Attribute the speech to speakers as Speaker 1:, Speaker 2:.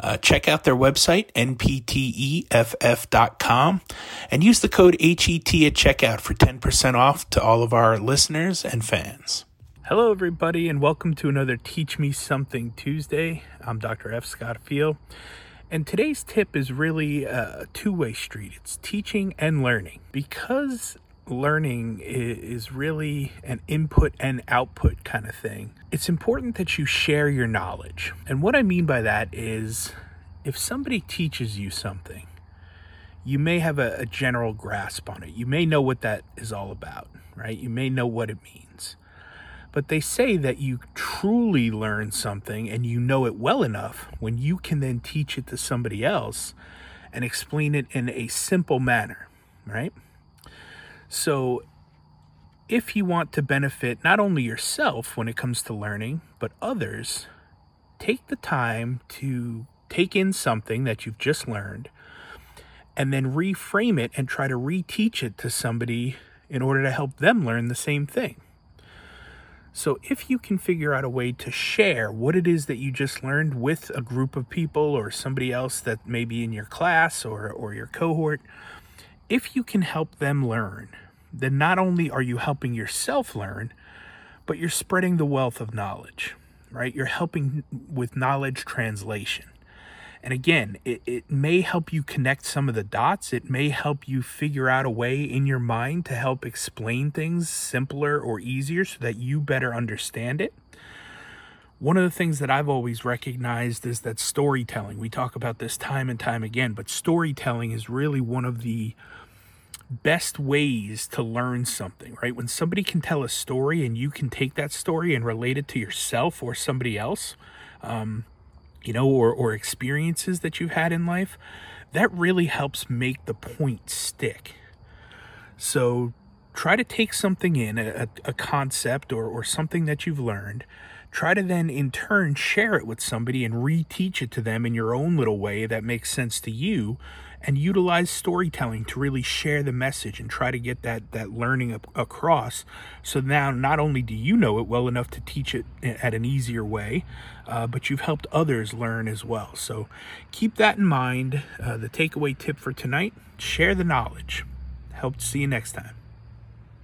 Speaker 1: Uh, check out their website, npteff.com, and use the code HET at checkout for 10% off to all of our listeners and fans. Hello, everybody, and welcome to another Teach Me Something Tuesday. I'm Dr. F. Scott Feil, and today's tip is really a two way street it's teaching and learning. Because learning is really an input and output kind of thing. It's important that you share your knowledge. And what I mean by that is if somebody teaches you something, you may have a, a, general grasp on it. You may know what that is all about, right? You may know what it means. But they say that you truly learn something and you know it well enough when you can then teach it to somebody else and explain it in a simple manner, right? So, if you want to benefit not only yourself when it comes to learning, but others, take the time to take in something that you've just learned and then reframe it and try to reteach it to somebody in order to help them learn the same thing. So, if you can figure out a way to share what it is that you just learned with a group of people or somebody else that may be in your class or, or your cohort, if you can help them learn, then not only are you helping yourself learn, but you're spreading the wealth of knowledge, right? You're helping with knowledge translation. And again, it, it may help you connect some of the dots. It may help you figure out a way in your mind to help explain things simpler or easier so that you better understand it. One of the things that I've always recognized is that storytelling, we talk about this time and time again, but storytelling is really one of the best ways to learn something, right? When somebody can tell a story and you can take that story and relate it to yourself or somebody else, um, you know, or, or experiences that you've had in life, that really helps make the point stick. So try to take something in, a, a concept or, or something that you've learned, try to then in turn share it with somebody and reteach it to them in your own little way that makes sense to you and utilize storytelling to really share the message and try to get that that learning across. So now not only do you know it well enough to teach it at an easier way uh, but you've helped others learn as well. So keep that in mind. Uh, the takeaway tip for tonight share the knowledge. To see you next time